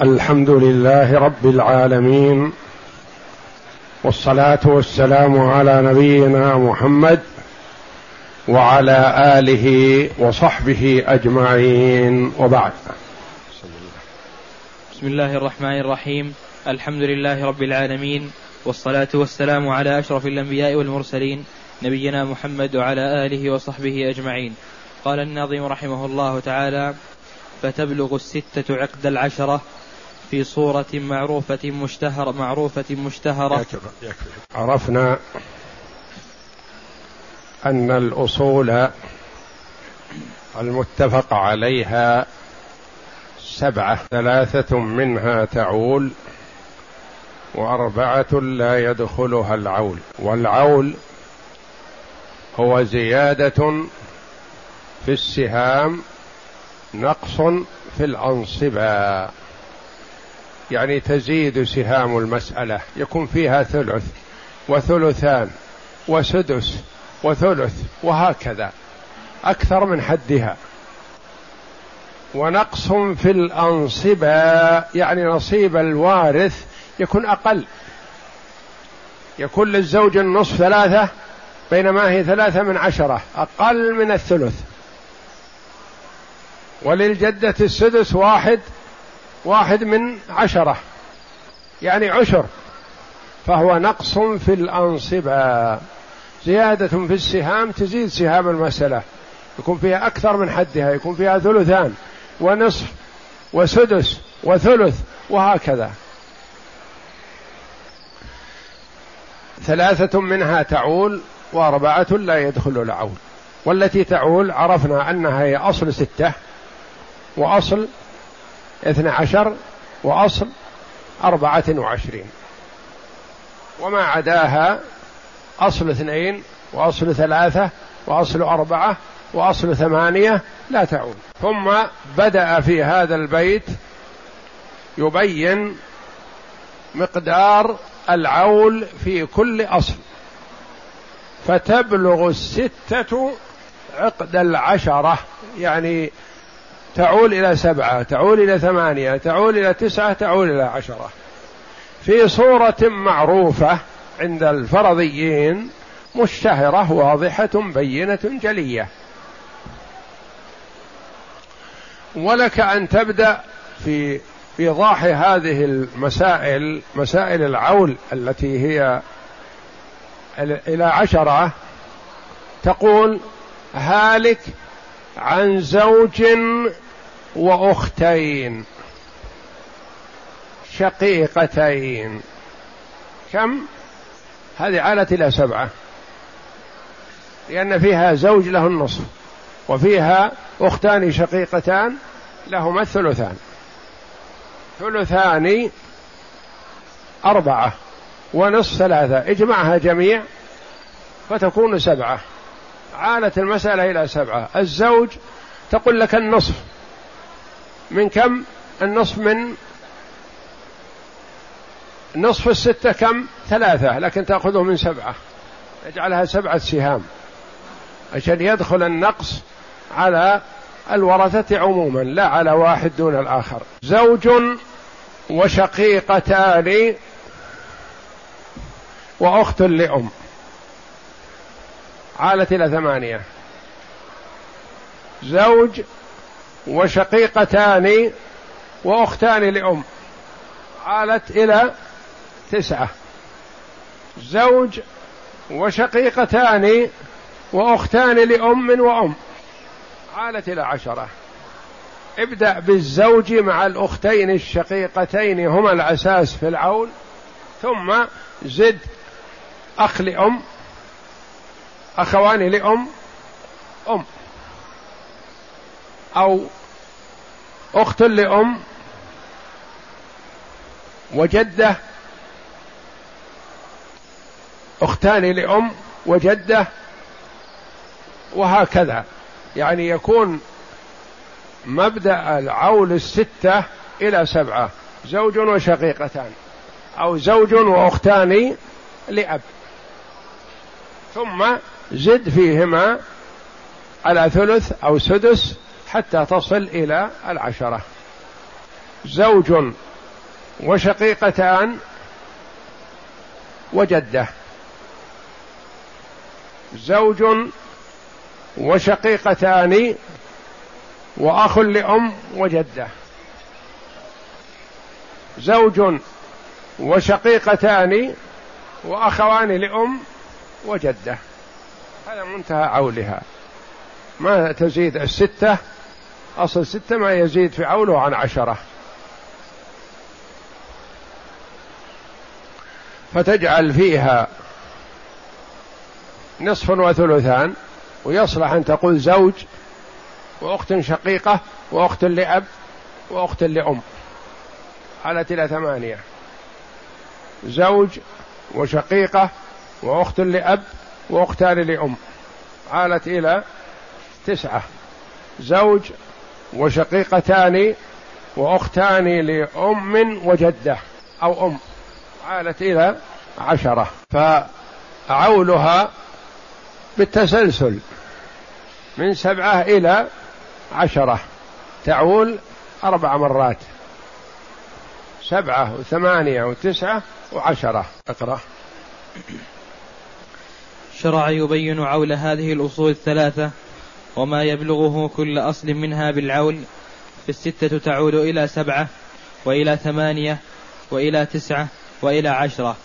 الحمد لله رب العالمين والصلاة والسلام على نبينا محمد وعلى آله وصحبه أجمعين وبعد. بسم الله الرحمن الرحيم. الحمد لله رب العالمين والصلاة والسلام على أشرف الأنبياء والمرسلين نبينا محمد وعلى آله وصحبه أجمعين. قال الناظم رحمه الله تعالى فتبلغ الستة عقد العشرة في صورة معروفة مشتهرة معروفة مشتهرة. عرفنا أن الأصول المتفق عليها سبعة. ثلاثة منها تعول وأربعة لا يدخلها العول. والعول هو زيادة في السهام نقص في الأنصبة يعني تزيد سهام المسألة يكون فيها ثلث وثلثان وسدس وثلث وهكذا أكثر من حدها. ونقص في الأنصبة يعني نصيب الوارث يكون أقل. يكون للزوج النصف ثلاثة بينما هي ثلاثة من عشرة أقل من الثلث. وللجدة السدس واحد واحد من عشرة يعني عشر فهو نقص في الأنصبة. زيادة في السهام تزيد سهام المسألة يكون فيها أكثر من حدها يكون فيها ثلثان ونصف وسدس وثلث وهكذا. ثلاثة منها تعول وأربعة لا يدخل العول. والتي تعول عرفنا أنها هي أصل ستة وأصل اثنى عشر وأصل أربعة وعشرين. وما عداها أصل اثنين وأصل ثلاثة وأصل أربعة وأصل ثمانية لا تعود. ثم بدأ في هذا البيت يبين مقدار العول في كل أصل. فتبلغ الستة عقد العشرة يعني تعول إلى سبعة تعول إلى ثمانية تعول إلى تسعة تعول إلى عشرة. في صورة معروفة عند الفرضيين مشتهرة واضحة بينة جلية. ولك أن تبدأ في إيضاح هذه المسائل مسائل العول التي هي إلى عشرة تقول هالك عن زوج وأختين شقيقتين. كم؟ هذه عالت إلى سبعة لأن فيها زوج له النصف وفيها أختان شقيقتان لهما الثلثان. ثلثان أربعة ونصف ثلاثة. اجمعها جميع فتكون سبعة. عالت المسألة إلى سبعة. الزوج تقول لك النصف. من كم؟ النصف من نصف الستة كم؟ ثلاثة لكن تأخذه من سبعة. اجعلها سبعة سهام عشان يدخل النقص على الورثة عموما لا على واحد دون الآخر. زوج وشقيقتان وأخت لأم. عالت إلى ثمانية. زوج وشقيقتان وأختان لأم. عالت إلى تسعة. زوج وشقيقتان وأختان لأم وأم. عالت إلى عشرة. ابدأ بالزوج مع الأختين الشقيقتين هما الاساس في العون. ثم زد أخ لأم أخوان لأم أم. أو أخت لأم وجدة أختان لأم وجدة وهكذا. يعني يكون مبدأ العول الستة إلى سبعة زوج وشقيقتان أو زوج وأختان لأب. ثم زد فيهما على ثلث أو سدس حتى تصل إلى العشرة. زوج وشقيقتان وجدة. زوج وشقيقتان وأخ لأم وجدة. زوج وشقيقتان وأخوان لأم وجدة. هذا منتهى عولها. ما تزيد الستة أصل ستة ما يزيد في عوله عن عشرة. فتجعل فيها نصف وثلثان ويصلح أن تقول زوج وأخت شقيقة وأخت لأب وأخت لأم. على إلى ثمانية. زوج وشقيقة وأخت لأب وأختان لأم. عالت إلى تسعة. زوج وشقيقتان وأختان لأم وجدة أو أم. عالت إلى عشرة. فعولها بالتسلسل من سبعة إلى عشرة. تعول أربع مرات. سبعة وثمانية وتسعة وعشرة. اقرأ. شرع يبين عول هذه الأصول الثلاثة وما يبلغه كل أصل منها بالعول فالستة تعود إلى سبعة وإلى ثمانية وإلى تسعة وإلى عشرة.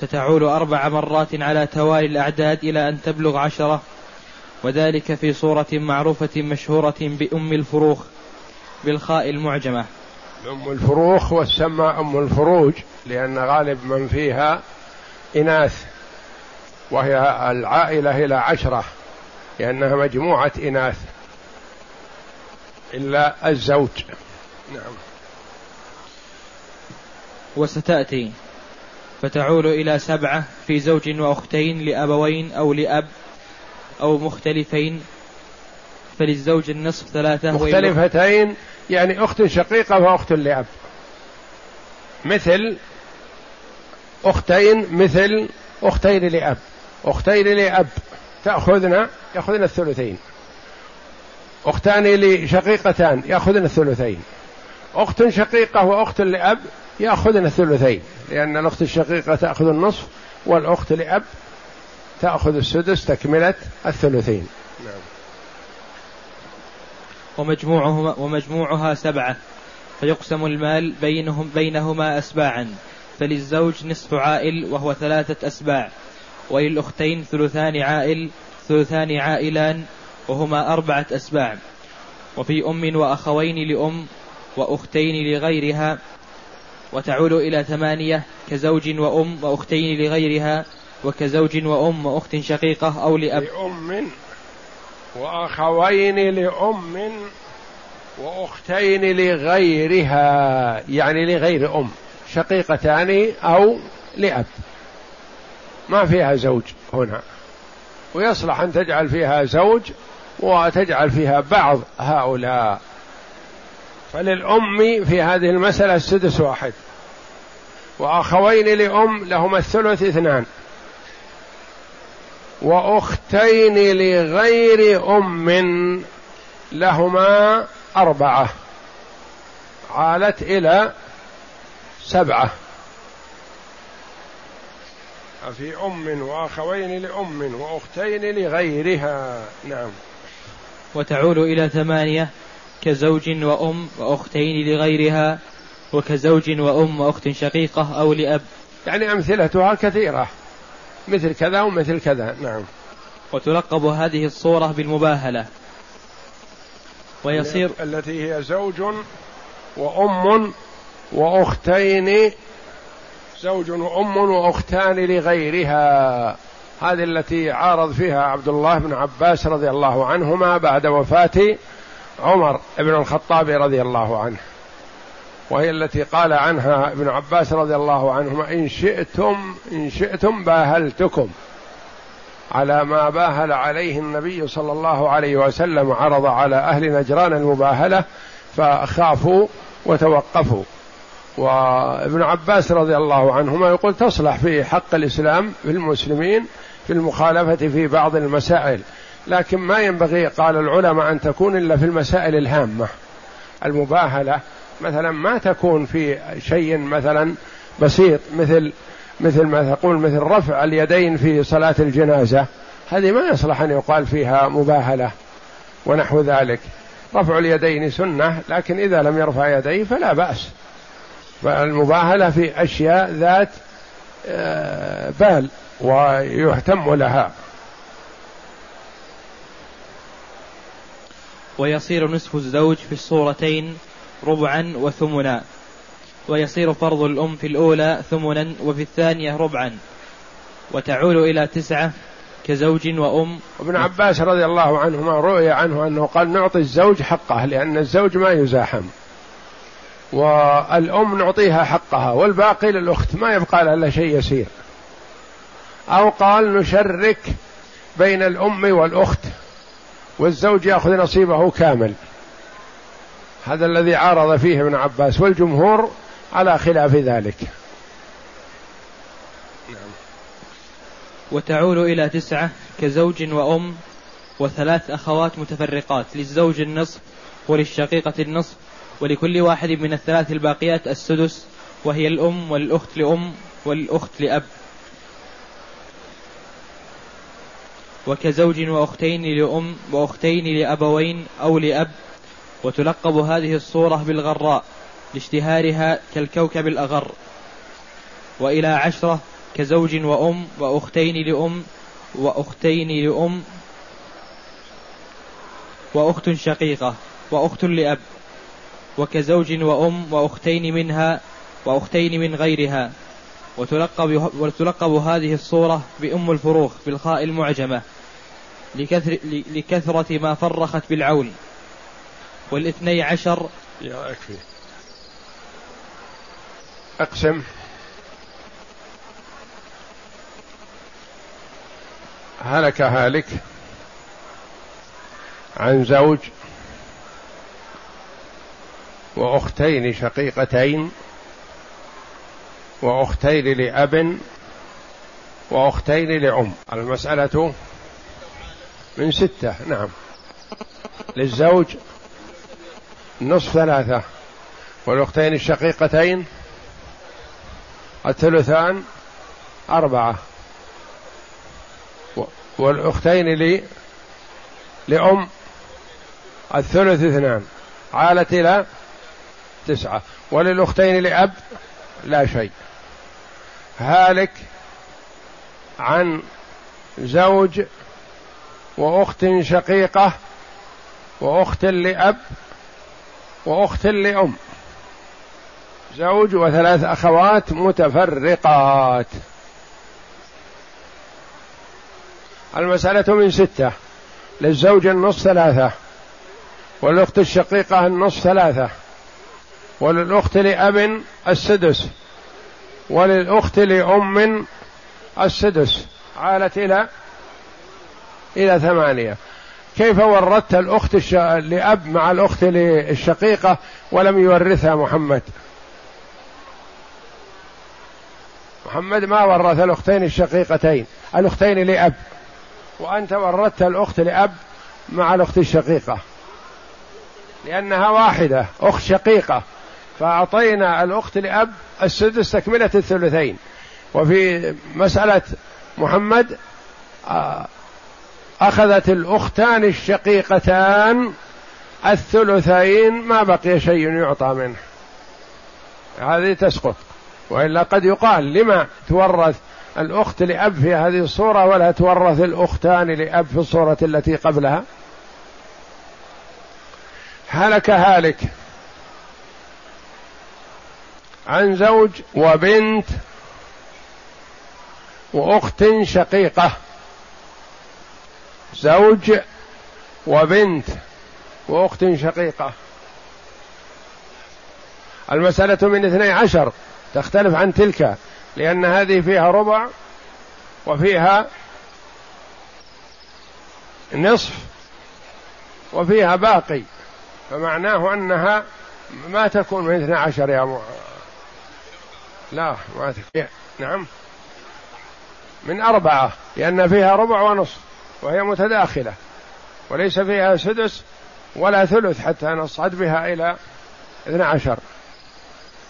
فتعول أربع مرات على توالي الأعداد إلى أن تبلغ عشرة. وذلك في صورة معروفة مشهورة بأم الفروخ بالخاء المعجمة. أم الفروخ والسمى أم الفروج لأن غالب من فيها إناث وهي العائلة إلى عشرة. لأنها مجموعة إناث. إلا الزوج. نعم. وستأتي. فتعول إلى سبعة في زوج وأختين لأبوين أو لأب أو مختلفين. فللزوج النصف ثلاثة مختلفتين يعني أخت شقيقة وأخت لأب. مثل أختين مثل أختين لأب. أختين لأب. تأخذنا يأخذن الثلثين. أختان لشقيقتان يأخذن الثلثين. أخت شقيقة وأخت لأب يأخذن الثلثين. لأن الأخت الشقيقة تأخذ النصف والأخت لأب تأخذ السدس تكملة الثلثين. نعم. ومجموعهما ومجموعها سبعة. فيقسم المال بينهم بينهما أسباعا. فللزوج نصف عائل وهو ثلاثة أسباع. وللأختين ثلثان عائل ثلثان عائلان وهما أربعة أسباع. وفي أم وأخوين لأم وأختين لغيرها وتعود إلى ثمانية كزوج وأم وأختين لغيرها وكزوج وأم وأخت شقيقة أو لأب. لأم وأخوين لأم وأختين لغيرها يعني لغير أم شقيقتان أو لأب. ما فيها زوج هنا. ويصلح أن تجعل فيها زوج وتجعل فيها بعض هؤلاء. فللأم في هذه المسألة السدس واحد. وأخوين لأم لهما الثلث اثنان. وأختين لغير أم لهما أربعة. عالت إلى سبعة. في أم وأخوين لأم وأختين لغيرها. نعم. وتعول إلى ثمانية كزوج وأم وأختين لغيرها وكزوج وأم وأخت شقيقة أو لأب. يعني أمثلتها كثيرة. مثل كذا ومثل كذا. نعم. وتلقب هذه الصورة بالمباهلة. ويصير التي هي زوج وأم وأختين زوج وأم وأختان لغيرها. هذه التي عارض فيها عبد الله بن عباس رضي الله عنهما بعد وفاة عمر بن الخطاب رضي الله عنه. وهي التي قال عنها ابن عباس رضي الله عنهما إن شئتم إن شئتم باهلتكم على ما باهل عليه النبي صلى الله عليه وسلم عرض على أهل نجران المباهلة فخافوا وتوقفوا. وابن عباس رضي الله عنهما يقول تصلح في حق الإسلام في المسلمين في المخالفة في بعض المسائل. لكن ما ينبغي قال العلماء أن تكون إلا في المسائل الهامة المباهلة. مثلا ما تكون في شيء مثلا بسيط مثل مثل ما تقول مثل رفع اليدين في صلاة الجنازة. هذه ما يصلح أن يقال فيها مباهلة ونحو ذلك. رفع اليدين سنة لكن إذا لم يرفع يديه فلا بأس. فالمباهلة في أشياء ذات آه، بال ويهتم لها. ويصير نصف الزوج في الصورتين ربعا وثمنا. ويصير فرض الأم في الأولى ثمنا وفي الثانية ربعا. وتعول إلى تسعة كزوج وأم. ابن عباس رضي الله عنهما رؤي عنه أنه قال نعطي الزوج حقه لأن الزوج ما يزاحم. والأم نعطيها حقها والباقي للأخت ما يبقى لها إلا شيء يسير. أو قال نشرك بين الأم والأخت والزوج يأخذ نصيبه كامل. هذا الذي عارض فيه ابن عباس والجمهور على خلاف ذلك. وتعول إلى تسعة كزوج وأم وثلاث أخوات متفرقات للزوج النصف وللشقيقة النصف. ولكل واحد من الثلاث الباقيات السدس وهي الأم والأخت لأم والأخت لأب. وكزوج وأختين لأم وأختين لأبوين أو لأب. وتلقب هذه الصورة بالغراء لاشتهارها كالكوكب الأغر. وإلى عشرة كزوج وأم وأختين لأم وأختين لأم. وأخت شقيقة وأخت لأب. وكزوج وأم وأختين منها وأختين من غيرها. وتلقب, وتلقب هذه الصورة بأم الفروخ بالخاء المعجمة لكثر لكثرة ما فرخت بالعول والاثني عشر يا أكفي أقسم. هلك هالك عن زوج وأختين شقيقتين وأختين لأب وأختين لأم. المسألة من ستة. نعم. للزوج نصف ثلاثة. والأختين الشقيقتين الثلثان أربعة. والأختين لي لأم الثلث اثنان. عالت إلى تسعة. وللأختين لأب؟ لا شيء. هالك عن زوج وأخت شقيقة وأخت لأب وأخت لأم. زوج وثلاث أخوات متفرقات. المسألة من ستة. للزوج النصف ثلاثة. والأخت الشقيقة النصف ثلاثة. وللأخت لأب السدس. وللأخت لأم السدس. عالت إلى إلى ثمانية. كيف ورثت الأخت الش... لأب مع الأخت الشقيقة ولم يورثها محمد؟ محمد ما ورث الأختين الشقيقتين الأختين لأب. وأنت وردت الأخت لأب مع الأخت الشقيقة. لأنها واحدة أخت شقيقة. فأعطينا الأخت لأب السدس تكملة الثلثين. وفي مسألة محمد آه، أخذت الأختان الشقيقتان الثلثين ما بقي شيء يعطى منه. هذه تسقط. وإلا قد يقال لما تورث الأخت لأب في هذه الصورة ولا تورث الأختان لأب في الصورة التي قبلها؟ هلك هالك. عن زوج وبنت وأخت شقيقة زوج وبنت وأخت شقيقة المسألة من اثني عشر تختلف عن تلك لأن هذه فيها ربع وفيها نصف وفيها باقي فمعناه أنها ما تكون من اثنى عشر يا. لا ما تكون نعم. من أربعة لأن فيها ربع ونصف وهي متداخلة وليس فيها سدس ولا ثلث حتى نصعد بها إلى اثنى عشر.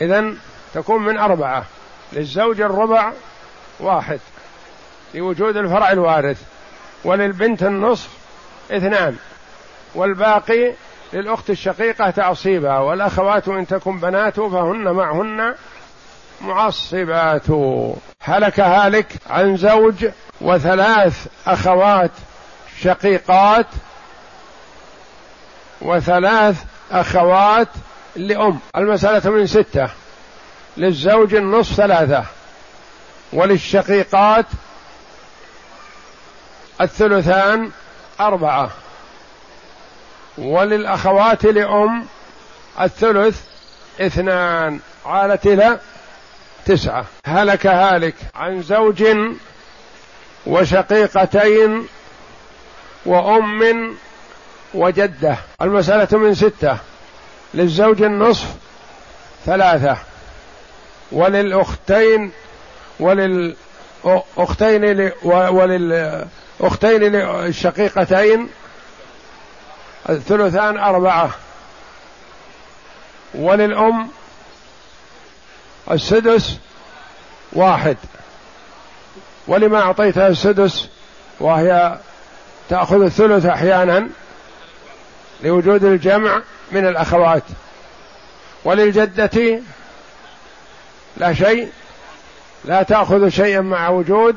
إذا تكون من أربعة للزوج الربع واحد لوجود الفرع الوارث وللبنت النصف اثنان والباقي للأخت الشقيقة تعصيبها والأخوات إن تكن بنات فهن معهن معصبات. هلك هالك عن زوج وثلاث أخوات شقيقات وثلاث أخوات لأم. المسألة من ستة. للزوج النصف ثلاثة. وللشقيقات الثلثان أربعة. وللأخوات لأم الثلث اثنان. عالت إلى تسعة. هلك هالك عن زوج وشقيقتين وأم وجدة. المسألة من ستة. للزوج النصف ثلاثة. وللأختين وللأختين وللأختين للشقيقتين الثلثان أربعة. وللأم السدس واحد. ولما أعطيتها السدس وهي تأخذ الثلث أحيانا لوجود الجمع من الأخوات. وللجدة لا شيء لا تأخذ شيئا مع وجود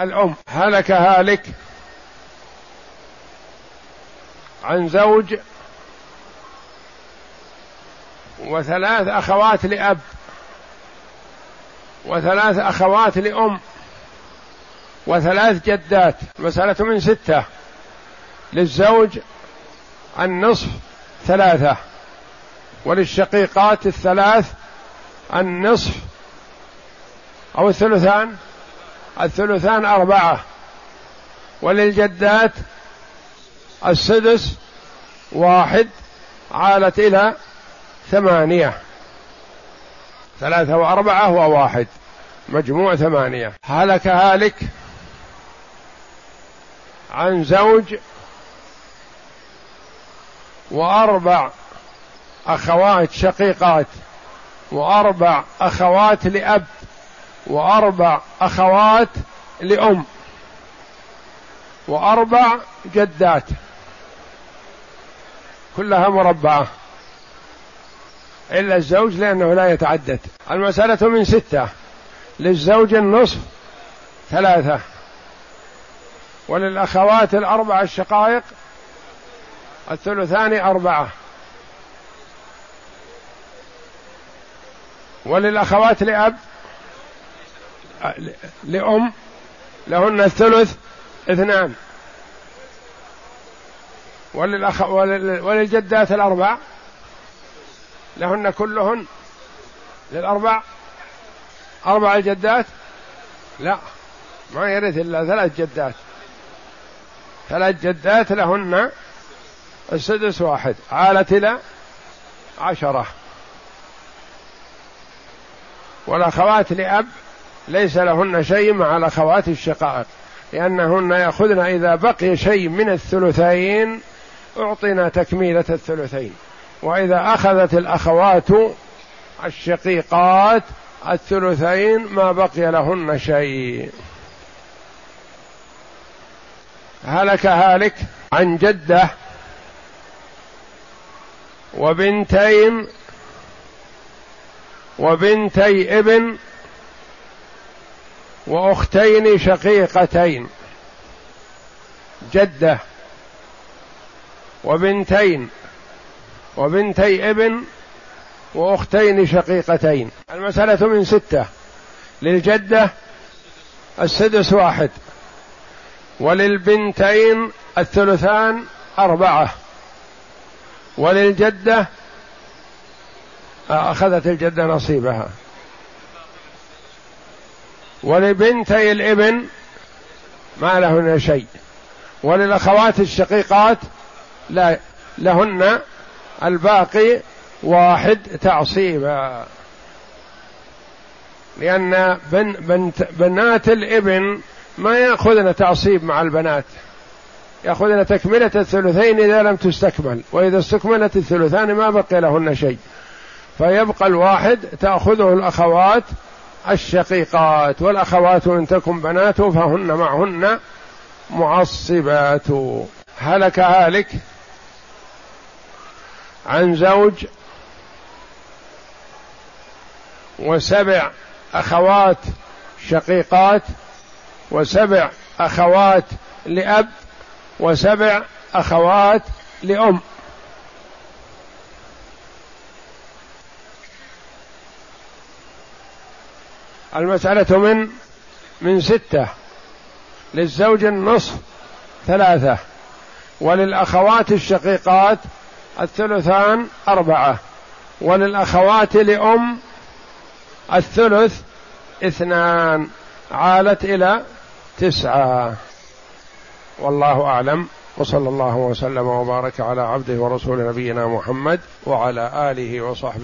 الأم. هلك هالك عن زوج وثلاث أخوات لأب. وثلاث أخوات لأم وثلاث جدات مسألة من ستة. للزوج النصف ثلاثة وللشقيقات الثلاث النصف أو الثلثان الثلثان أربعة. وللجدات السدس واحد عالت إلى ثمانية. ثلاثة وأربعة وواحد. مجموع ثمانية. هلك هالك عن زوج وأربع أخوات شقيقات وأربع أخوات لأب وأربع أخوات لأم وأربع جدات. كلها مربعة. إلا الزوج لأنه لا يتعدد. المسألة من ستة. للزوج النصف ثلاثة. وللأخوات الأربع الشقائق الثلثان أربعة. وللأخوات لأب لأم لهن الثلث اثنان. وللأخ وللجدات الأربع لهن كلهن للأربع. أربع الجدات؟ لا ما يرث إلا ثلاث جدات. ثلاث جدات لهن السدس واحد. عالت إلى عشرة. والأخوات لأب ليس لهن شيء مع الأخوات الشقائق لأنهن يأخذن إذا بقي شيء من الثلثين أعطينا تكميلة الثلثين. وإذا أخذت الأخوات الشقيقات الثلثين ما بقي لهن شيء. هلك هالك عن جدة وبنتين وبنتي ابن وأختين شقيقتين. جدة وبنتين وبنتي ابن وأختين شقيقتين. المسألة من ستة. للجدة السدس واحد. وللبنتين الثلثان أربعة. وللجدة أخذت الجدة نصيبها. ولبنتي الابن ما لهن شيء. وللأخوات الشقيقات لا لهن الباقي واحد تعصيبا. لأن بن بنت بنات الإبن ما يأخذن تعصيب مع البنات. يأخذن تكملة الثلثين إذا لم تستكمل. وإذا استكملت الثلثان ما بقي لهن شيء. فيبقى الواحد تأخذه الأخوات الشقيقات. والأخوات إن تكن بنات فهن معهن معصبات. هلك هالك عن زوج وسبع أخوات شقيقات وسبع أخوات لأب وسبع أخوات لأم. المسألة من من ستة. للزوج النصف ثلاثة. وللأخوات الشقيقات الثلثان أربعة. وللأخوات لأم الثلث اثنان. عالت إلى تسعة. والله أعلم. وصلى الله وسلم وبارك على عبده ورسول نبينا محمد وعلى آله وصحبه